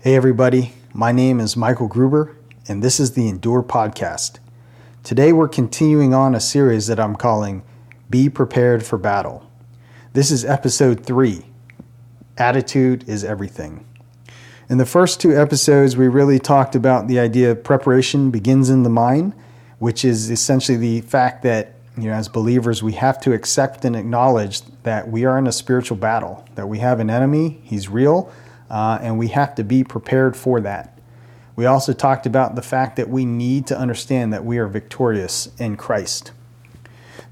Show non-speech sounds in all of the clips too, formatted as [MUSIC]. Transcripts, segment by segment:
Hey, everybody. My name is Michael Gruber, and this is the Endure Podcast. Today, we're continuing on a series that I'm calling Be Prepared for Battle. This is episode three Attitude is Everything. In the first two episodes, we really talked about the idea of preparation begins in the mind, which is essentially the fact that you know, as believers, we have to accept and acknowledge that we are in a spiritual battle, that we have an enemy, he's real, uh, and we have to be prepared for that. We also talked about the fact that we need to understand that we are victorious in Christ.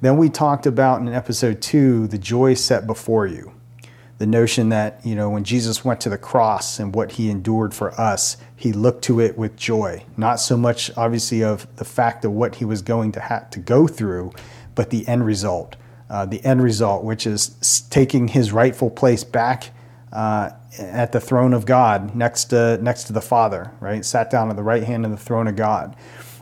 Then we talked about in episode two the joy set before you. The notion that, you know, when Jesus went to the cross and what he endured for us, he looked to it with joy. Not so much, obviously, of the fact of what he was going to have to go through, but the end result. Uh, the end result, which is taking his rightful place back uh, at the throne of God next to next to the Father, right? Sat down at the right hand of the throne of God,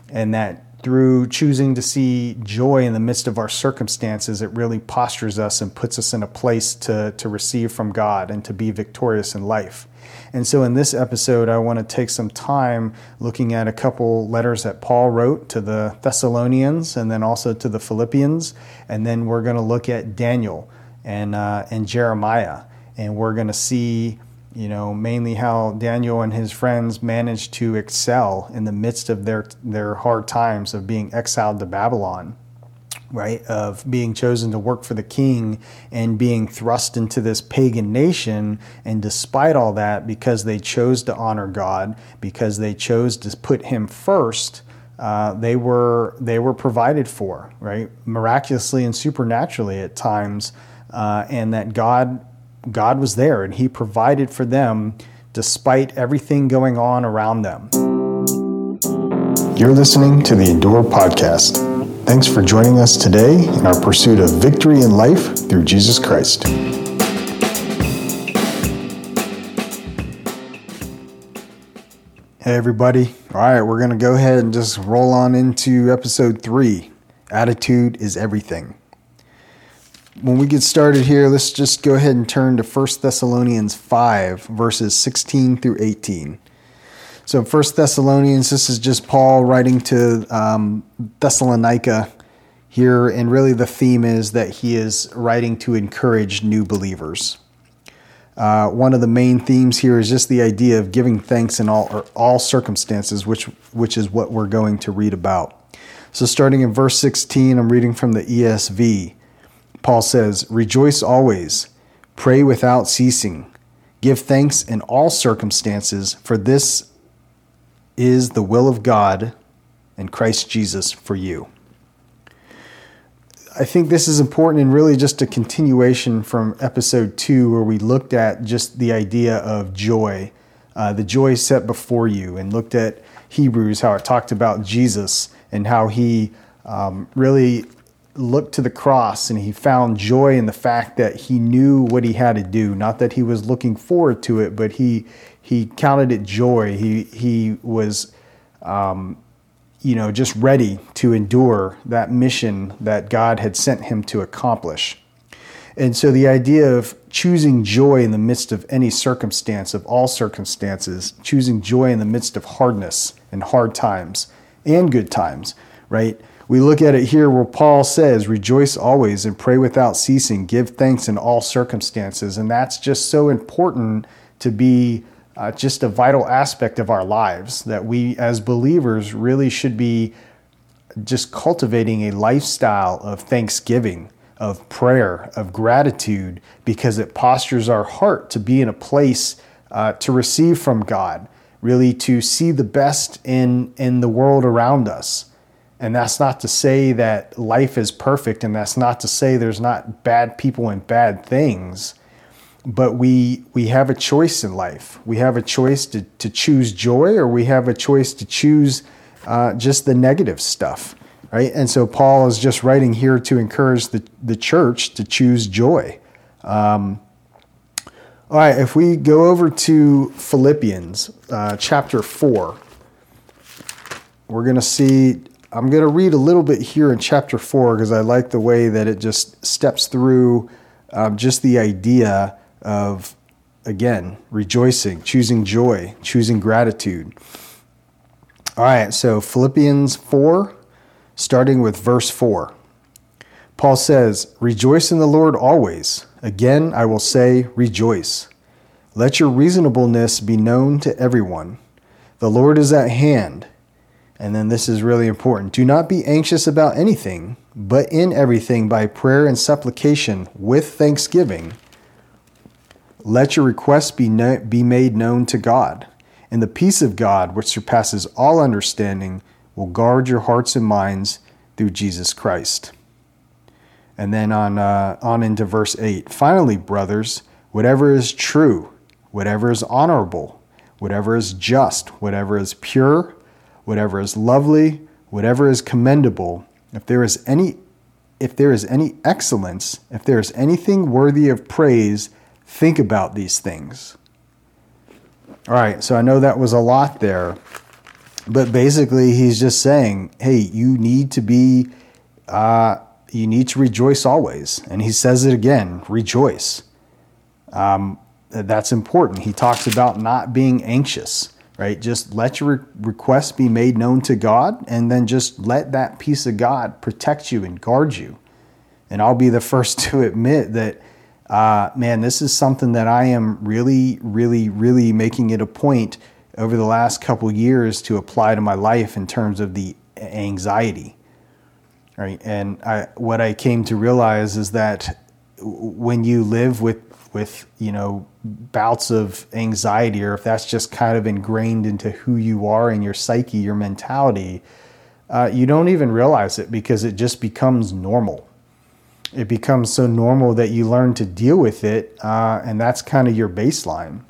and that through choosing to see joy in the midst of our circumstances, it really postures us and puts us in a place to to receive from God and to be victorious in life. And so, in this episode, I want to take some time looking at a couple letters that Paul wrote to the Thessalonians and then also to the Philippians. And then we're going to look at Daniel and, uh, and Jeremiah and we're going to see you know mainly how Daniel and his friends managed to excel in the midst of their their hard times of being exiled to Babylon right? Of being chosen to work for the king and being thrust into this pagan nation. And despite all that because they chose to honor God because they chose to put him first uh, they were they were provided for right? Miraculously and supernaturally at times uh, and that God God was there and He provided for them despite everything going on around them. You're listening to the Endure Podcast. Thanks for joining us today in our pursuit of victory in life through Jesus Christ. Hey, everybody. All right, we're going to go ahead and just roll on into episode three Attitude is Everything when we get started here, let's just go ahead and turn to 1 Thessalonians 5, verses 16 through 18. So, 1 Thessalonians, this is just Paul writing to um, Thessalonica here, and really the theme is that he is writing to encourage new believers. Uh, one of the main themes here is just the idea of giving thanks in all all circumstances, which which is what we're going to read about. So, starting in verse 16, I'm reading from the ESV. Paul says, Rejoice always, pray without ceasing, give thanks in all circumstances, for this is the will of God and Christ Jesus for you. I think this is important and really just a continuation from episode two, where we looked at just the idea of joy, uh, the joy set before you, and looked at Hebrews, how it talked about Jesus and how he um, really looked to the cross and he found joy in the fact that he knew what he had to do. Not that he was looking forward to it but he he counted it joy. He he was um, you know just ready to endure that mission that God had sent him to accomplish. And so the idea of choosing joy in the midst of any circumstance of all circumstances choosing joy in the midst of hardness and hard times and good times right we look at it here where Paul says, Rejoice always and pray without ceasing, give thanks in all circumstances. And that's just so important to be uh, just a vital aspect of our lives that we as believers really should be just cultivating a lifestyle of thanksgiving, of prayer, of gratitude, because it postures our heart to be in a place uh, to receive from God, really to see the best in, in the world around us. And that's not to say that life is perfect, and that's not to say there's not bad people and bad things. But we we have a choice in life. We have a choice to, to choose joy, or we have a choice to choose uh, just the negative stuff, right? And so Paul is just writing here to encourage the, the church to choose joy. Um, all right, if we go over to Philippians uh, chapter 4, we're going to see I'm going to read a little bit here in chapter four because I like the way that it just steps through um, just the idea of again, rejoicing, choosing joy, choosing gratitude. All right, so Philippians 4, starting with verse 4. Paul says, Rejoice in the Lord always. Again, I will say, Rejoice. Let your reasonableness be known to everyone. The Lord is at hand. And then this is really important. Do not be anxious about anything, but in everything by prayer and supplication with thanksgiving. Let your requests be, no, be made known to God. And the peace of God, which surpasses all understanding, will guard your hearts and minds through Jesus Christ. And then on, uh, on into verse 8. Finally, brothers, whatever is true, whatever is honorable, whatever is just, whatever is pure, whatever is lovely, whatever is commendable, if there is any if there is any excellence, if there is anything worthy of praise, think about these things. All right, so I know that was a lot there, but basically he's just saying, hey, you need to be, uh, you need to rejoice always, and he says it again, rejoice. Um, that's important. He talks about not being anxious, right? Just let your re- requests be made known to God, and then just let that peace of God protect you and guard you. And I'll be the first [LAUGHS] to admit that, uh, man, this is something that I am really, really, really making it a point over the last couple years to apply to my life in terms of the anxiety. Right, and I, what I came to realize is that when you live with with you know bouts of anxiety or if that's just kind of ingrained into who you are and your psyche your mentality uh, you don't even realize it because it just becomes normal. It becomes so normal that you learn to deal with it uh, and that's kind of your baseline.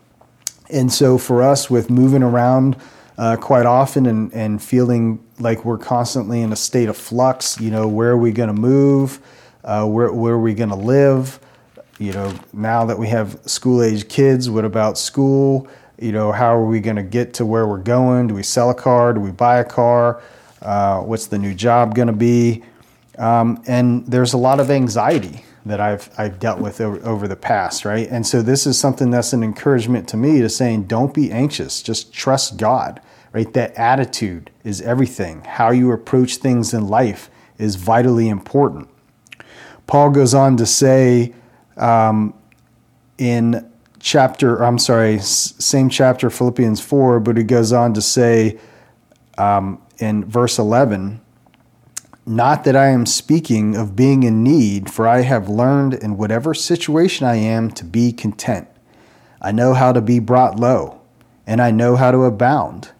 And so for us with moving around uh, quite often and, and feeling like we're constantly in a state of flux you know where are we going to move uh, where, where are we going to live you know, now that we have school age kids, what about school? You know, how are we going to get to where we're going? Do we sell a car? Do we buy a car? Uh, what's the new job going to be? Um, and there's a lot of anxiety that I've I've dealt with over, over the past, right? And so this is something that's an encouragement to me to saying, don't be anxious, just trust God, right? That attitude is everything. How you approach things in life is vitally important. Paul goes on to say um, in chapter, I'm sorry, same chapter, Philippians 4, but he goes on to say um, in verse 11, not that I am speaking of being in need, for I have learned in whatever situation I am to be content. I know how to be brought low, and I know how to abound.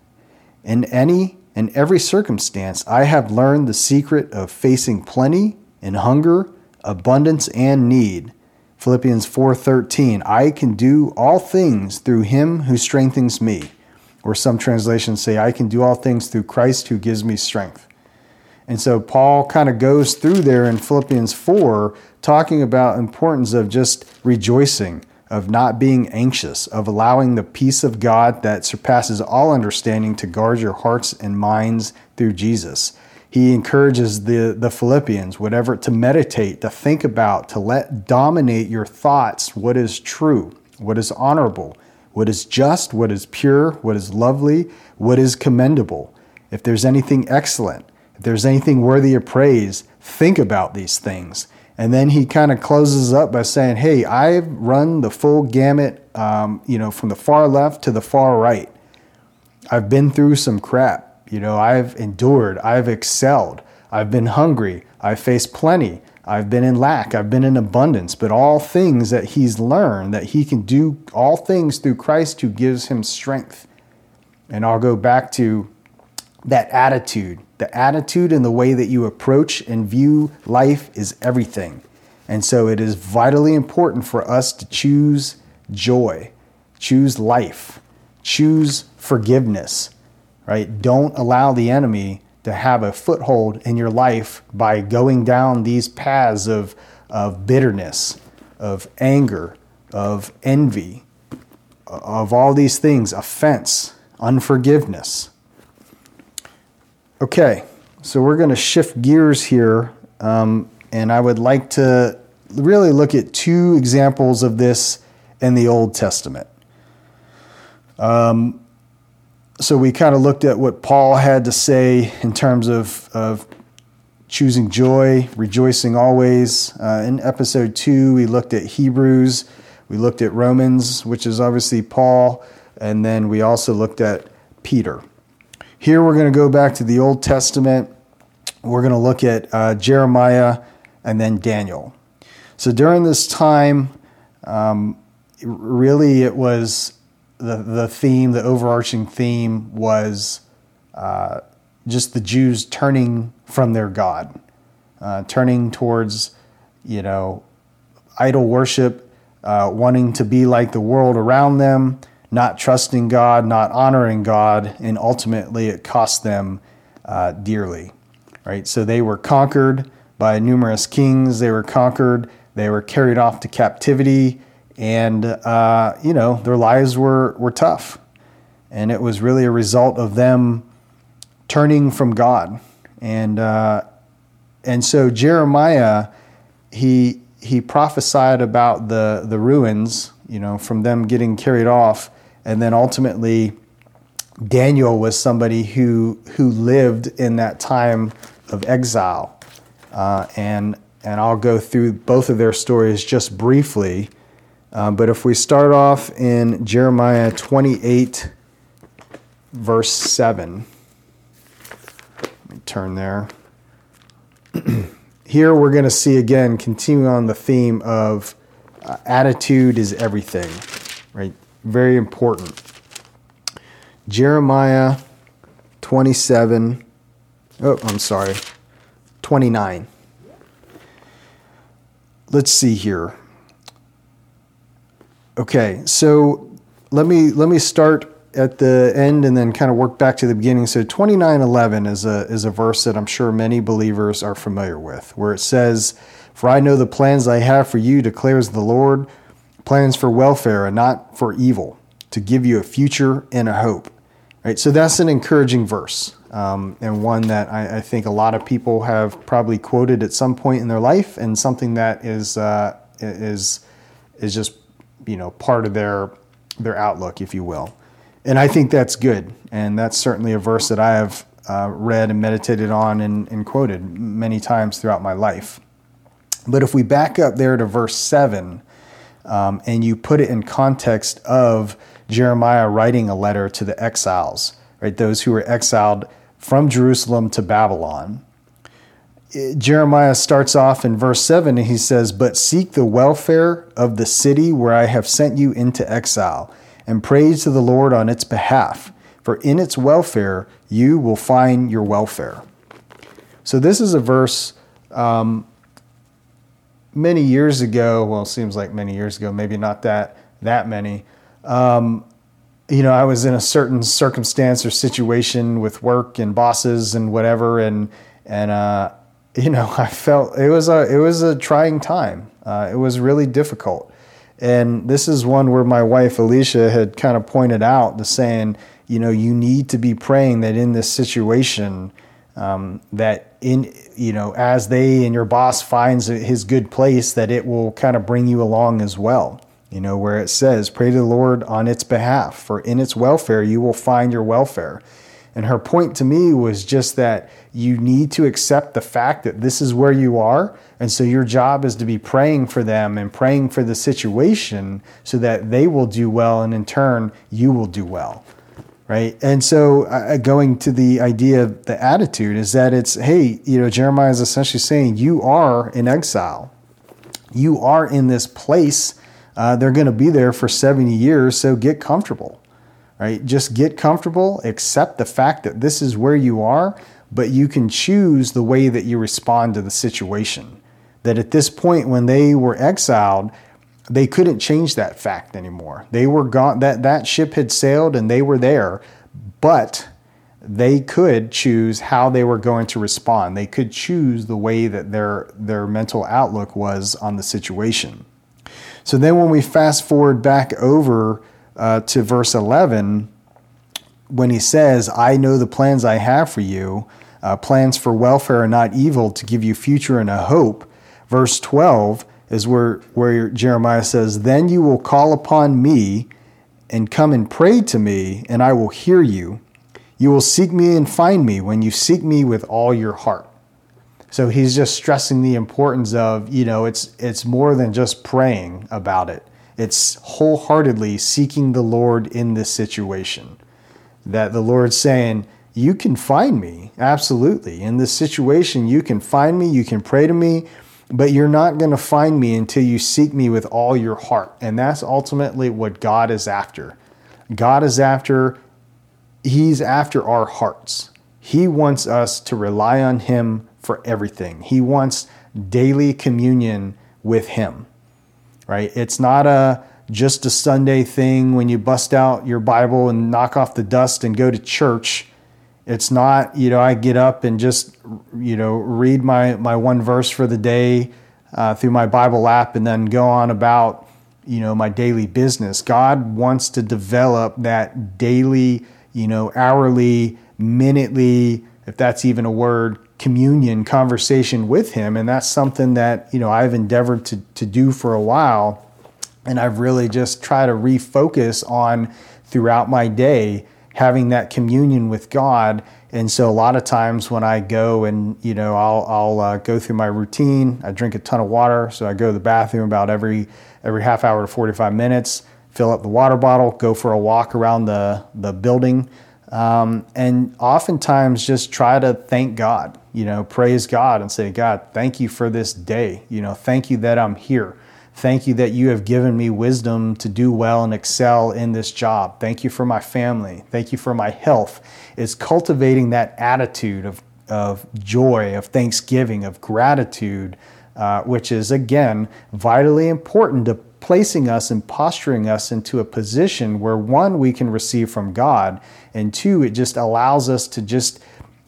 In any and every circumstance, I have learned the secret of facing plenty and hunger, abundance and need. Philippians 4:13, I can do all things through him who strengthens me. Or some translations say I can do all things through Christ who gives me strength. And so Paul kind of goes through there in Philippians 4 talking about importance of just rejoicing, of not being anxious, of allowing the peace of God that surpasses all understanding to guard your hearts and minds through Jesus he encourages the, the Philippians, whatever, to meditate, to think about, to let dominate your thoughts what is true, what is honorable, what is just, what is pure, what is lovely, what is commendable. If there's anything excellent, if there's anything worthy of praise, think about these things. And then he kind of closes up by saying, Hey, I've run the full gamut, um, you know, from the far left to the far right. I've been through some crap. You know, I've endured, I've excelled, I've been hungry, I've faced plenty, I've been in lack, I've been in abundance, but all things that he's learned that he can do all things through Christ who gives him strength. And I'll go back to that attitude. The attitude and the way that you approach and view life is everything. And so it is vitally important for us to choose joy, choose life, choose forgiveness, right? Don't allow the enemy to have a foothold in your life by going down these paths of, of bitterness, of anger, of envy, of all these things, offense, unforgiveness. Okay, so we're going to shift gears here, um, and I would like to really look at two examples of this in the Old Testament. Um, so we kind of looked at what Paul had to say in terms of, of choosing joy, rejoicing always. Uh, in episode two, we looked at Hebrews, we looked at Romans, which is obviously Paul, and then we also looked at Peter. Here we're going to go back to the Old Testament. We're going to look at uh, Jeremiah and then Daniel. So during this time, um, really it was the, the theme, the overarching theme was uh, just the Jews turning from their God, uh, turning towards, you know, idol worship, uh, wanting to be like the world around them, not trusting God, not honoring God, and ultimately it cost them uh, dearly. Right? So they were conquered by numerous kings. They were conquered. They were carried off to captivity, and uh, you know their lives were were tough. And it was really a result of them turning from God. And uh, and so Jeremiah, he he prophesied about the the ruins, you know, from them getting carried off, and then ultimately Daniel was somebody who who lived in that time of exile, uh, and and I'll go through both of their stories just briefly. Uh, but if we start off in Jeremiah 28, verse 7 turn there. [CLEARS THROAT] Here we're going to see again, continuing on the theme of uh, attitude is everything, right? Very important. Jeremiah 27, oh, I'm sorry, 29. Let's see here. Okay, so let me let me start at the end and then kind of work back to the beginning. So 29:11 is a is a verse that I'm sure many believers are familiar with, where it says, "For I know the plans I have for you," declares the Lord, plans for welfare and not for evil, to give you a future and a hope. Right. So that's an encouraging verse, um, and one that I, I, think a lot of people have probably quoted at some point in their life, and something that is uh, is is just you know part of their their outlook, if you will and I think that's good. And that's certainly a verse that I have uh, read and meditated on and, and, quoted many times throughout my life. But if we back up there to verse 7 um, and you put it in context of Jeremiah writing a letter to the exiles, right, those who were exiled from Jerusalem to Babylon, Jeremiah starts off in verse 7 and he says, But seek the welfare of the city where I have sent you into exile and praise to the Lord on its behalf, for in its welfare you will find your welfare. So, this is a verse um, many years ago. Well, it seems like many years ago, maybe not that, that many. Um, you know, I was in a certain circumstance or situation with work and bosses and whatever, and and uh, you know, [LAUGHS] I felt it was a it was a trying time. Uh, it was really difficult, and this is one where my wife Alicia had kind of pointed out the saying, you know, you need to be praying that in this situation, um, that in you know, as they and your boss finds his good place, that it will kind of bring you along as well. You know, where it says, "Pray to the Lord on its behalf, for in its welfare you will find your welfare." And her point to me was just that you need to accept the fact that this is where you are. And so your job is to be praying for them and praying for the situation so that they will do well. And in turn, you will do well. Right. And so uh, going to the idea of the attitude is that it's, hey, you know, Jeremiah is essentially saying you are in exile. You are in this place. Uh, they're going to be there for 70 years. So get comfortable right? Just get comfortable, accept the fact that this is where you are, but you can choose the way that you respond to the situation. That at this point, when they were exiled, they couldn't change that fact anymore. They were gone, that, that ship had sailed and they were there, but they could choose how they were going to respond. They could choose the way that their, their mental outlook was on the situation. So then, when we fast forward back over uh, to verse 11 when he says, I know the plans I have for you, uh, plans for welfare and not evil, to give you future and a hope. Verse 12 is where, where Jeremiah says, Then you will call upon me and come and pray to me, and I will hear you. You will seek me and find me when you seek me with all your heart. So he's just stressing the importance of, you know, it's it's more than just praying about it. It's wholeheartedly seeking the Lord in this situation. That the Lord's saying, you can find me. Absolutely. In this situation, you can find me, you can pray to me, but you're not going to find me until you seek me with all your heart. And that's ultimately what God is after. God is after, He's after our hearts. He wants us to rely on Him for everything. He wants daily communion with Him, right? It's not a just a Sunday thing when you bust out your Bible and knock off the dust and go to church it's not, you know, I get up and just, you know, read my, my one verse for the day uh, through my Bible app and then go on about, you know, my daily business. God wants to develop that daily, you know, hourly, minutely, if that's even a word, communion conversation with Him. And that's something that, you know, I've endeavored to, to do for a while. And I've really just tried to refocus on throughout my day having that communion with God. And so a lot of times when I go and you know I'll I'll uh, go through my routine. I drink a ton of water, so I go to the bathroom about every every half hour to 45 minutes. Fill up the water bottle, go for a walk around the the building, um, and oftentimes just try to thank God. You know, praise God and say, God, thank you for this day. You know, thank you that I'm here. Thank you that you have given me wisdom to do well and excel in this job. Thank you for my family. Thank you for my health. It's cultivating that attitude of, of joy, of thanksgiving, of gratitude, uh, which is, again, vitally important to placing us and posturing us into a position where, one, we can receive from God, and two, it just allows us to just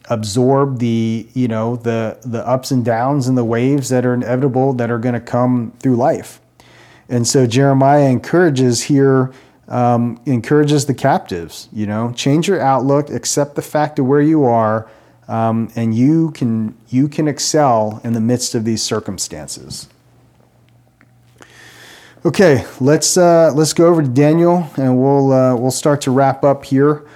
absorb the you know the the ups and downs and the waves that are inevitable that are going to come through life. And so jeremiah encourages here um, encourages the captives you know change your outlook accept the fact of where you are um, and you can you can excel in the midst of these circumstances okay let's uh, let's go over to daniel and we'll uh, we'll start to wrap up here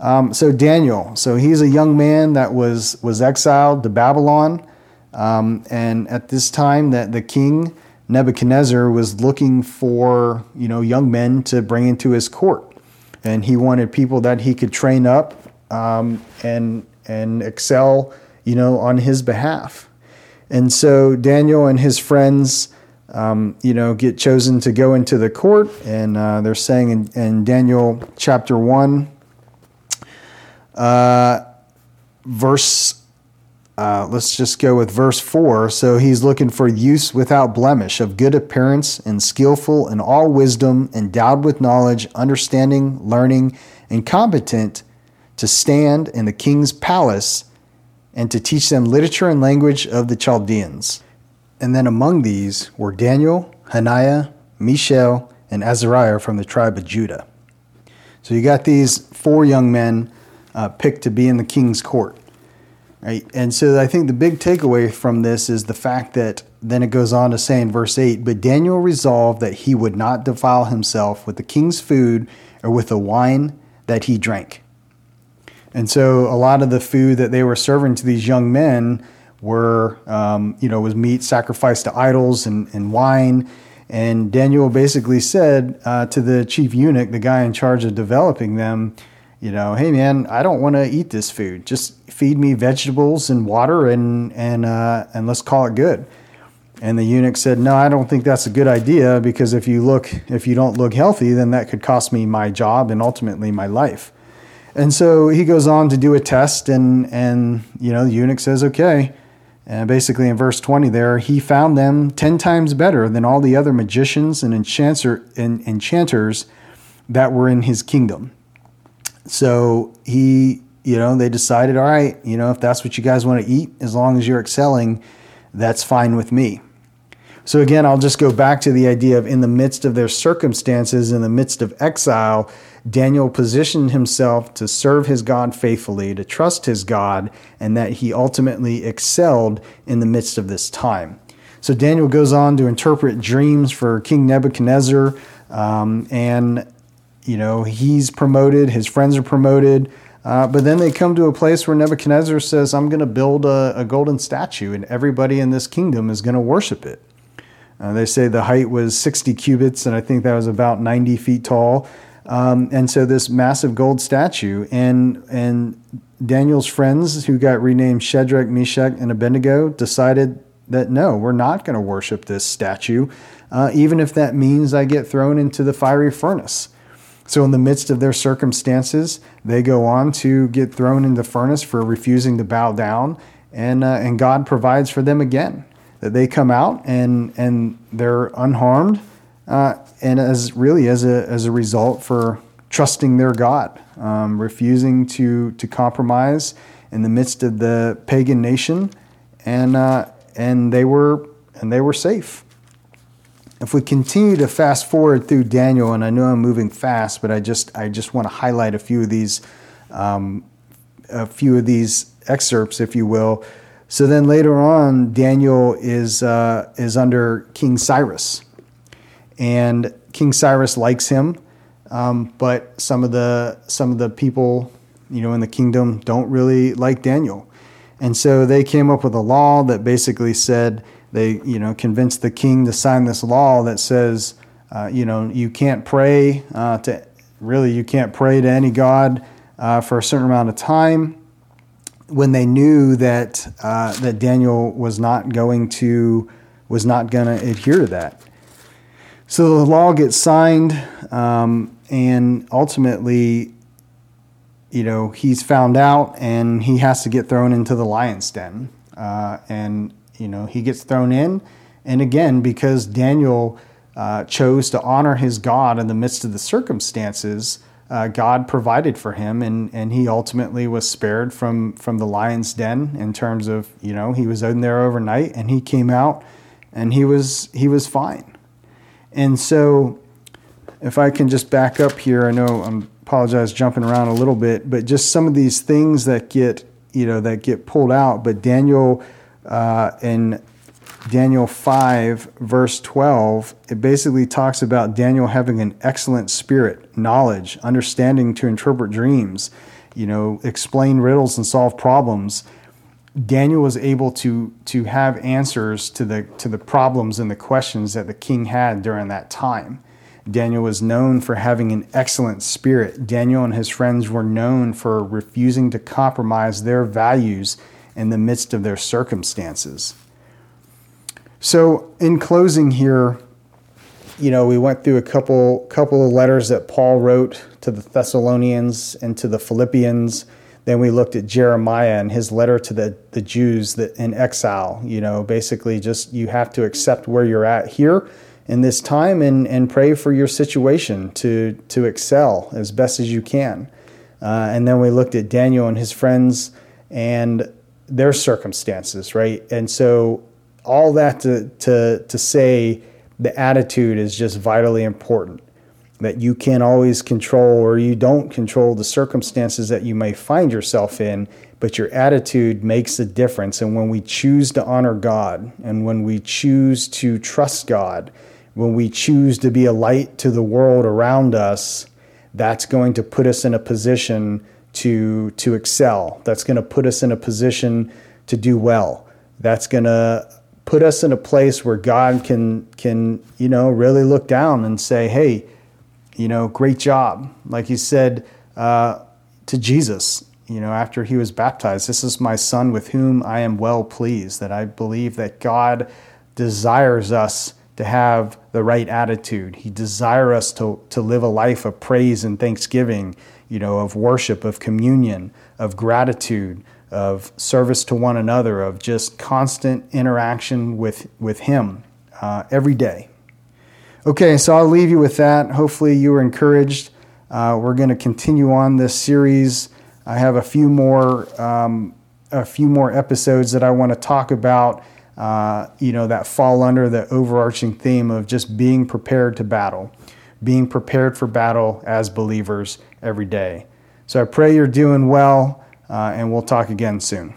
um, so Daniel, so he's a young man that was was exiled to Babylon, um, and at this time that the king Nebuchadnezzar was looking for you know young men to bring into his court, and he wanted people that he could train up um, and and excel you know on his behalf, and so Daniel and his friends. Um, you know, get chosen to go into the court, and uh, they're saying in, in Daniel chapter 1, uh, verse, uh, let's just go with verse 4. So he's looking for use without blemish, of good appearance, and skillful in all wisdom, endowed with knowledge, understanding, learning, and competent to stand in the king's palace and to teach them literature and language of the Chaldeans. And then among these were Daniel, Hananiah, Mishael, and Azariah from the tribe of Judah. So you got these four young men uh, picked to be in the king's court. Right? And so I think the big takeaway from this is the fact that then it goes on to say in verse 8, but Daniel resolved that he would not defile himself with the king's food or with the wine that he drank. And so a lot of the food that they were serving to these young men were, um, you know, was meat sacrificed to idols and, and wine. And Daniel basically said uh, to the chief eunuch, the guy in charge of developing them, you know, hey man, I don't want to eat this food. Just feed me vegetables and water, and and uh, and let's call it good. And the eunuch said, no, I don't think that's a good idea because if you look, if you don't look healthy, then that could cost me my job and ultimately my life. And so he goes on to do a test, and and you know, the eunuch says, okay. And basically, in verse 20, there, he found them 10 times better than all the other magicians and enchanter, and enchanters that were in his kingdom. So he, you know, they decided, all right, you know, if that's what you guys want to eat, as long as you're excelling, that's fine with me. So again, I'll just go back to the idea of in the midst of their circumstances, in the midst of exile, Daniel positioned himself to serve his God faithfully, to trust his God, and that he ultimately excelled in the midst of this time. So Daniel goes on to interpret dreams for King Nebuchadnezzar, um, and you know he's promoted. His friends are promoted. Uh, but then they come to a place where Nebuchadnezzar says, I'm going to build a, a, golden statue, and everybody in this kingdom is going to worship it. Uh, they say the height was 60 cubits, and I think that was about 90 feet tall. Um, and so this massive gold statue, and and Daniel's friends, who got renamed Shadrach, Meshach, and Abednego, decided that no, we're not going to worship this statue, uh, even if that means I get thrown into the fiery furnace. So, in the midst of their circumstances, they go on to get thrown in the furnace for refusing to bow down, and uh, and God provides for them again. That they come out and and they're unharmed, uh, and as really as a as a result for trusting their God, um, refusing to to compromise in the midst of the pagan nation, and uh, and they were and they were safe. If we continue to fast forward through Daniel, and I know I'm moving fast, but I just I just want to highlight a few of these um, a few of these excerpts, if you will. So then later on, Daniel is uh, is under King Cyrus, and King Cyrus likes him, um, but some of the some of the people, you know, in the kingdom don't really like Daniel, and so they came up with a law that basically said they, you know, convinced the king to sign this law that says, uh, you know, you can't pray uh, to really you can't pray to any god uh, for a certain amount of time. When they knew that uh, that Daniel was not going to was not going to adhere to that, so the law gets signed, um, and ultimately, you know, he's found out and he has to get thrown into the lion's den. Uh, and, you know, he gets thrown in. And again, because Daniel uh, chose to honor his God in the midst of the circumstances, uh, God provided for him, and, and he ultimately was spared from, from the lion's den in terms of, you know, he was in there overnight and he came out and he was, he was fine. And so, if I can just back up here, I know I'm apologize jumping around a little bit, but just some of these things that get you know that get pulled out. But Daniel uh, Daniel five verse twelve, it basically talks about Daniel having an excellent spirit, knowledge, understanding to interpret dreams, you know, explain riddles and solve problems. Daniel was able to to have answers to the to the problems and the questions that the king had during that time. Daniel was known for having an excellent spirit. Daniel and his friends were known for refusing to compromise their values in the midst of their circumstances. So, in closing here, you know, we went through a couple couple of letters that Paul wrote to the Thessalonians and to the Philippians then we looked at Jeremiah and his letter to the, the Jews that in exile. You know, basically just you have to accept where you're at here in this time and, and pray for your situation to, to excel as best as you can. Uh, and then we looked at Daniel and his friends and their circumstances, right? And so all that to, to, to say the attitude is just vitally important that you can't always control or you don't control the circumstances that you may find yourself in, but your attitude makes a difference. And when we choose to honor God and when we choose to trust God, when we choose to be a light to the world around us, that's going to put us in a position to, to excel. That's going to put us in a position to do well. That's going to put us in a place where God can, can, you know, really look down and say, hey, you know, great job. Like he said uh, to Jesus, you know, after he was baptized, this is my son with whom I am well pleased. That I believe that God desires us to have the right attitude. He desires us to, to live a life of praise and thanksgiving, you know, of worship, of communion, of gratitude, of service to one another, of just constant interaction with, with Him uh, every day. Okay, so I'll leave you with that. Hopefully, you were encouraged. Uh, we're going to continue on this series. I have a few more um, a few more episodes that I want to talk about. Uh, you know that fall under the overarching theme of just being prepared to battle, being prepared for battle as believers every day. So I pray you're doing well, Uh, and we'll talk again soon.